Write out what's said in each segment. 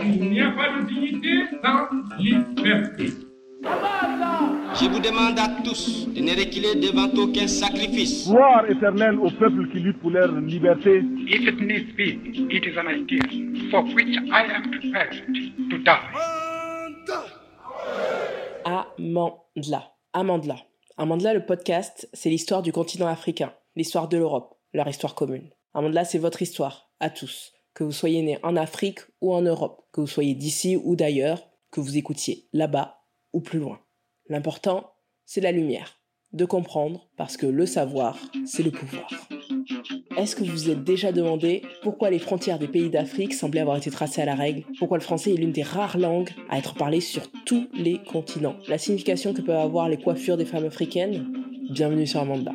Il n'y a pas de dignité sans liberté. Je vous demande à tous de ne reculer devant aucun sacrifice. Gloire éternelle au peuple qui lutte pour leur liberté. If it needs be, it is an idea for which I am prepared to die. Amandla. Amandla. Amandla, le podcast, c'est l'histoire du continent africain, l'histoire de l'Europe, leur histoire commune. Amandla, c'est votre histoire, à tous. Que vous soyez né en Afrique ou en Europe, que vous soyez d'ici ou d'ailleurs, que vous écoutiez là-bas ou plus loin. L'important, c'est la lumière, de comprendre, parce que le savoir, c'est le pouvoir. Est-ce que vous vous êtes déjà demandé pourquoi les frontières des pays d'Afrique semblaient avoir été tracées à la règle? Pourquoi le français est l'une des rares langues à être parlée sur tous les continents? La signification que peuvent avoir les coiffures des femmes africaines? Bienvenue sur Amanda.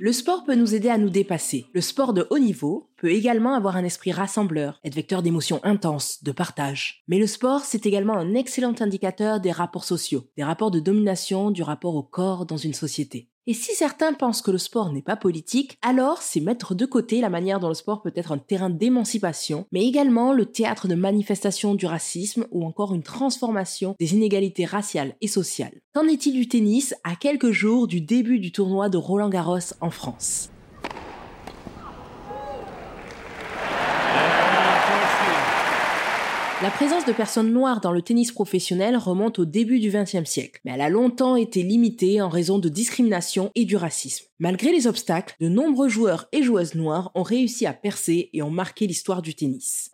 Le sport peut nous aider à nous dépasser. Le sport de haut niveau peut également avoir un esprit rassembleur, être vecteur d'émotions intenses, de partage. Mais le sport, c'est également un excellent indicateur des rapports sociaux, des rapports de domination, du rapport au corps dans une société. Et si certains pensent que le sport n'est pas politique, alors c'est mettre de côté la manière dont le sport peut être un terrain d'émancipation, mais également le théâtre de manifestation du racisme ou encore une transformation des inégalités raciales et sociales. Qu'en est-il du tennis à quelques jours du début du tournoi de Roland Garros en France? La présence de personnes noires dans le tennis professionnel remonte au début du XXe siècle, mais elle a longtemps été limitée en raison de discrimination et du racisme. Malgré les obstacles, de nombreux joueurs et joueuses noires ont réussi à percer et ont marqué l'histoire du tennis.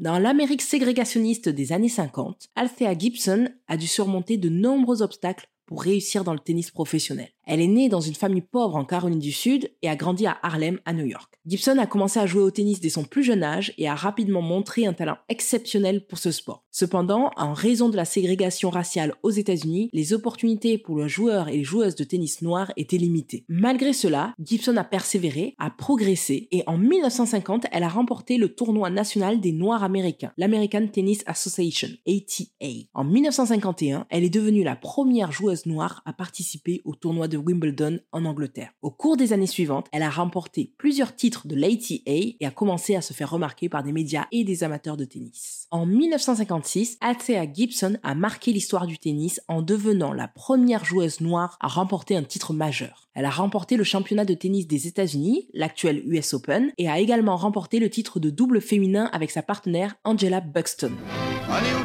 Dans l'Amérique ségrégationniste des années 50, Althea Gibson a dû surmonter de nombreux obstacles pour réussir dans le tennis professionnel. Elle est née dans une famille pauvre en Caroline du Sud et a grandi à Harlem, à New York. Gibson a commencé à jouer au tennis dès son plus jeune âge et a rapidement montré un talent exceptionnel pour ce sport. Cependant, en raison de la ségrégation raciale aux États-Unis, les opportunités pour les joueurs et les joueuses de tennis noirs étaient limitées. Malgré cela, Gibson a persévéré, a progressé et en 1950, elle a remporté le tournoi national des Noirs américains, l'American Tennis Association, ATA. En 1951, elle est devenue la première joueuse noire à participer au tournoi de Wimbledon en Angleterre. Au cours des années suivantes, elle a remporté plusieurs titres de l'ATA et a commencé à se faire remarquer par des médias et des amateurs de tennis. En 1956, Althea Gibson a marqué l'histoire du tennis en devenant la première joueuse noire à remporter un titre majeur. Elle a remporté le championnat de tennis des États-Unis, l'actuel US Open, et a également remporté le titre de double féminin avec sa partenaire Angela Buxton.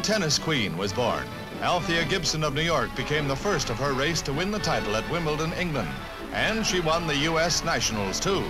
Tennis. Althea Gibson of New York became the first of her race to win the title at Wimbledon, England. And she won the US Nationals too.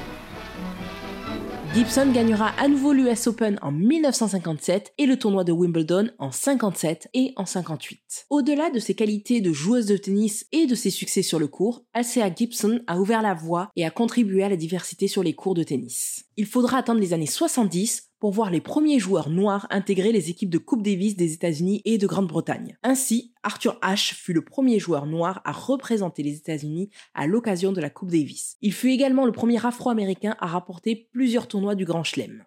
Gibson gagnera à nouveau l'US Open en 1957 et le tournoi de Wimbledon en 57 et en 58. Au-delà de ses qualités de joueuse de tennis et de ses succès sur le court, Althea Gibson a ouvert la voie et a contribué à la diversité sur les cours de tennis. Il faudra attendre les années 70 pour voir les premiers joueurs noirs intégrer les équipes de Coupe Davis des États-Unis et de Grande-Bretagne. Ainsi, Arthur Ashe fut le premier joueur noir à représenter les États-Unis à l'occasion de la Coupe Davis. Il fut également le premier afro-américain à rapporter plusieurs tournois du Grand Chelem.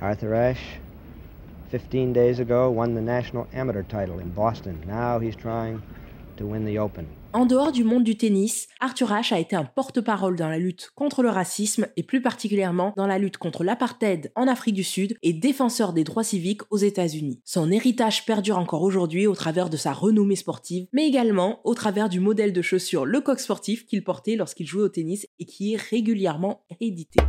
Arthur Ashe, 15 days ago, won the national amateur title in Boston. Now he's trying to win the Open. En dehors du monde du tennis, Arthur Ashe a été un porte-parole dans la lutte contre le racisme et plus particulièrement dans la lutte contre l'apartheid en Afrique du Sud et défenseur des droits civiques aux États-Unis. Son héritage perdure encore aujourd'hui au travers de sa renommée sportive, mais également au travers du modèle de chaussures Le Coq sportif qu'il portait lorsqu'il jouait au tennis et qui est régulièrement édité.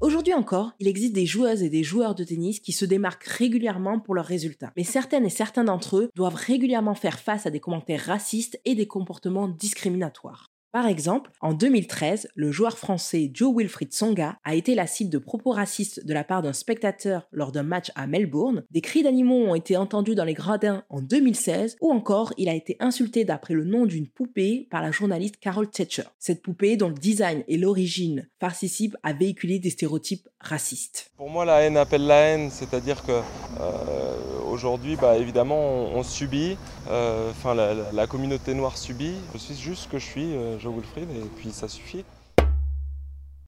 Aujourd'hui encore, il existe des joueuses et des joueurs de tennis qui se démarquent régulièrement pour leurs résultats. Mais certaines et certains d'entre eux doivent régulièrement faire face à des commentaires racistes et des comportements discriminatoires. Par exemple, en 2013, le joueur français Joe Wilfried Songa a été la cible de propos racistes de la part d'un spectateur lors d'un match à Melbourne. Des cris d'animaux ont été entendus dans les gradins en 2016, ou encore il a été insulté d'après le nom d'une poupée par la journaliste Carol Thatcher. Cette poupée, dont le design et l'origine participent à véhiculer des stéréotypes racistes. Pour moi, la haine appelle la haine, c'est-à-dire que euh, aujourd'hui, bah, évidemment, on, subit, euh, enfin la communauté noire subit. Je suis juste ce que je suis, euh, Joe Wilfried, et puis ça suffit.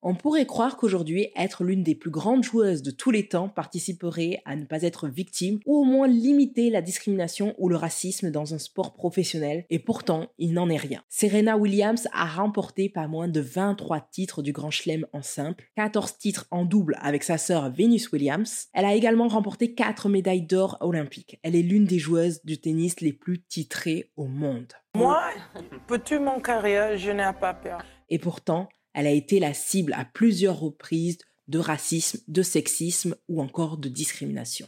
On pourrait croire qu'aujourd'hui, être l'une des plus grandes joueuses de tous les temps participerait à ne pas être victime ou au moins limiter la discrimination ou le racisme dans un sport professionnel, et pourtant, il n'en est rien. Serena Williams a remporté pas moins de 23 titres du Grand Chelem en simple, 14 titres en double avec sa sœur Venus Williams. Elle a également remporté 4 médailles d'or olympiques. Elle est l'une des joueuses du tennis les plus titrées au monde. Moi, peux-tu mon carrière, je n'ai pas peur. Et pourtant, elle a été la cible à plusieurs reprises de racisme, de sexisme ou encore de discrimination.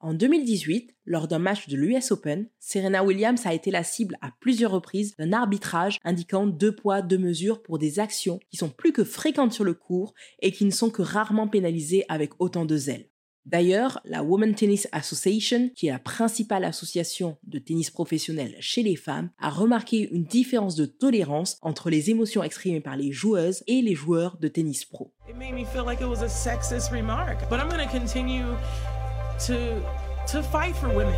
En 2018, lors d'un match de l'US Open, Serena Williams a été la cible à plusieurs reprises d'un arbitrage indiquant deux poids, deux mesures pour des actions qui sont plus que fréquentes sur le court et qui ne sont que rarement pénalisées avec autant de zèle. D'ailleurs, la Women Tennis Association, qui est la principale association de tennis professionnel chez les femmes, a remarqué une différence de tolérance entre les émotions exprimées par les joueuses et les joueurs de tennis pro. It made me feel like it was a sexist remark, but I'm going to continue to to fight for women.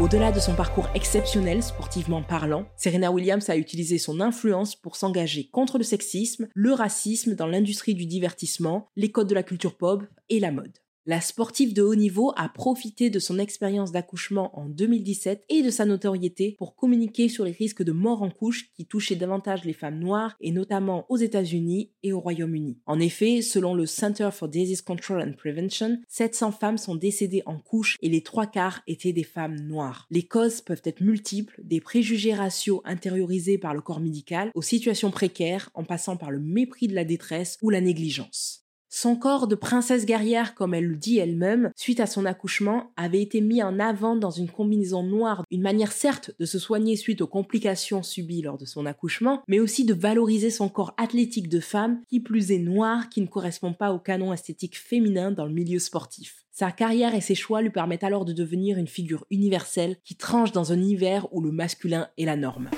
Au-delà de son parcours exceptionnel sportivement parlant, Serena Williams a utilisé son influence pour s'engager contre le sexisme, le racisme dans l'industrie du divertissement, les codes de la culture pop et la mode. La sportive de haut niveau a profité de son expérience d'accouchement en 2017 et de sa notoriété pour communiquer sur les risques de mort en couche qui touchaient davantage les femmes noires et notamment aux États-Unis et au Royaume-Uni. En effet, selon le Center for Disease Control and Prevention, 700 femmes sont décédées en couche et les trois quarts étaient des femmes noires. Les causes peuvent être multiples, des préjugés raciaux intériorisés par le corps médical aux situations précaires en passant par le mépris de la détresse ou la négligence. Son corps de princesse guerrière, comme elle le dit elle-même, suite à son accouchement, avait été mis en avant dans une combinaison noire, une manière certes de se soigner suite aux complications subies lors de son accouchement, mais aussi de valoriser son corps athlétique de femme, qui plus est noir, qui ne correspond pas au canon esthétique féminin dans le milieu sportif. Sa carrière et ses choix lui permettent alors de devenir une figure universelle qui tranche dans un univers où le masculin est la norme.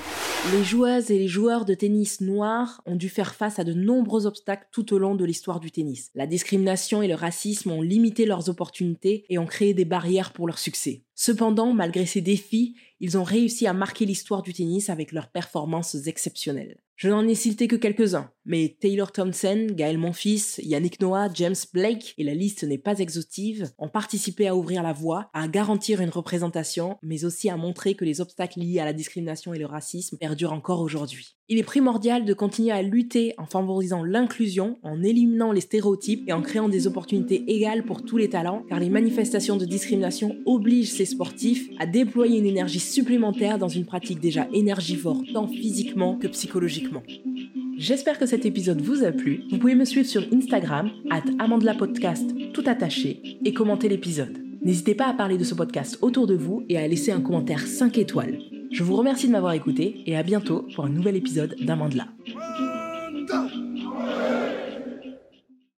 Les joueuses et les joueurs de tennis noirs ont dû faire face à de nombreux obstacles tout au long de l'histoire du tennis. La discrimination et le racisme ont limité leurs opportunités et ont créé des barrières pour leur succès. Cependant, malgré ces défis, ils ont réussi à marquer l'histoire du tennis avec leurs performances exceptionnelles. Je n'en ai cité que quelques-uns, mais Taylor Thompson, Gaël Monfils, Yannick Noah, James Blake, et la liste n'est pas exhaustive, ont participé à ouvrir la voie, à garantir une représentation, mais aussi à montrer que les obstacles liés à la discrimination et le racisme perdurent encore aujourd'hui. Il est primordial de continuer à lutter en favorisant l'inclusion, en éliminant les stéréotypes et en créant des opportunités égales pour tous les talents, car les manifestations de discrimination obligent ces sportifs à déployer une énergie supplémentaire dans une pratique déjà énergivore tant physiquement que psychologiquement. J'espère que cet épisode vous a plu. Vous pouvez me suivre sur Instagram, at Podcast, tout attaché, et commenter l'épisode. N'hésitez pas à parler de ce podcast autour de vous et à laisser un commentaire 5 étoiles. Je vous remercie de m'avoir écouté et à bientôt pour un nouvel épisode d'Amandla.